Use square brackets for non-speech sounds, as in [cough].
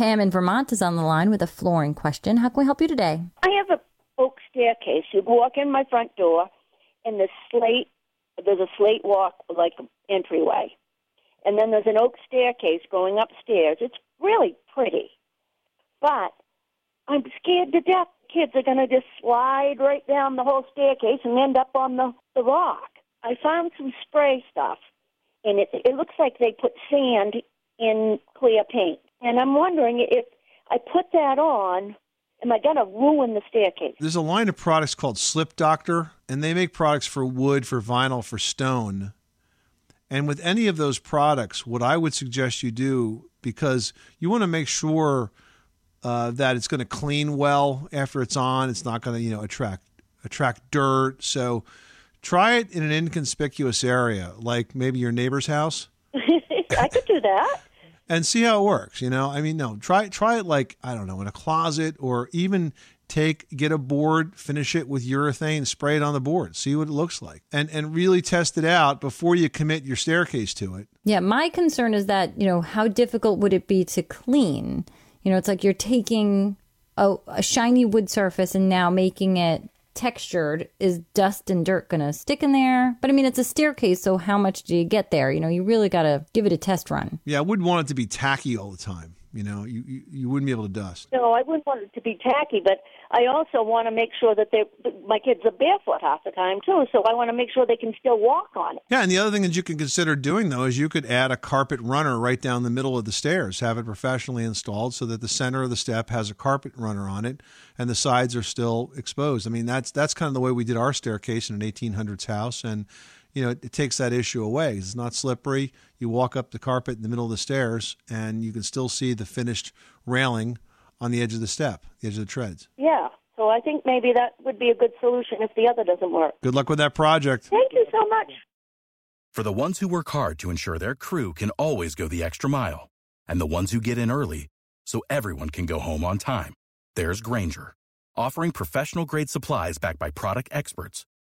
Pam in Vermont is on the line with a flooring question. How can we help you today? I have a oak staircase. You walk in my front door, and the slate there's a slate walk like entryway, and then there's an oak staircase going upstairs. It's really pretty, but I'm scared to death. Kids are going to just slide right down the whole staircase and end up on the the rock. I found some spray stuff, and it it looks like they put sand in clear paint. And I'm wondering if I put that on, am I going to ruin the staircase? There's a line of products called SlipDoctor, and they make products for wood, for vinyl, for stone. And with any of those products, what I would suggest you do, because you want to make sure uh, that it's going to clean well after it's on, it's not going to you know attract attract dirt. So try it in an inconspicuous area, like maybe your neighbor's house. [laughs] I could do that and see how it works. You know, I mean, no, try try it like I don't know in a closet or even take get a board, finish it with urethane, spray it on the board, see what it looks like, and and really test it out before you commit your staircase to it. Yeah, my concern is that you know how difficult would it be to clean? You know, it's like you're taking a, a shiny wood surface and now making it textured, is dust and dirt going to stick in there? But I mean, it's a staircase, so how much do you get there? You know, you really got to give it a test run. Yeah, I wouldn't want it to be tacky all the time. You know, you, you, you wouldn't be able to dust. No, I wouldn't want it to be tacky, but I also want to make sure that they my kids are barefoot half the time too. So I want to make sure they can still walk on it. Yeah, and the other thing that you can consider doing though is you could add a carpet runner right down the middle of the stairs, have it professionally installed so that the center of the step has a carpet runner on it, and the sides are still exposed. I mean, that's that's kind of the way we did our staircase in an 1800s house, and you know, it takes that issue away. It's not slippery. You walk up the carpet in the middle of the stairs, and you can still see the finished railing on the edge of the step, the edge of the treads. Yeah. So I think maybe that would be a good solution if the other doesn't work. Good luck with that project. Thank you so much. For the ones who work hard to ensure their crew can always go the extra mile, and the ones who get in early so everyone can go home on time, there's Grainger, offering professional grade supplies backed by product experts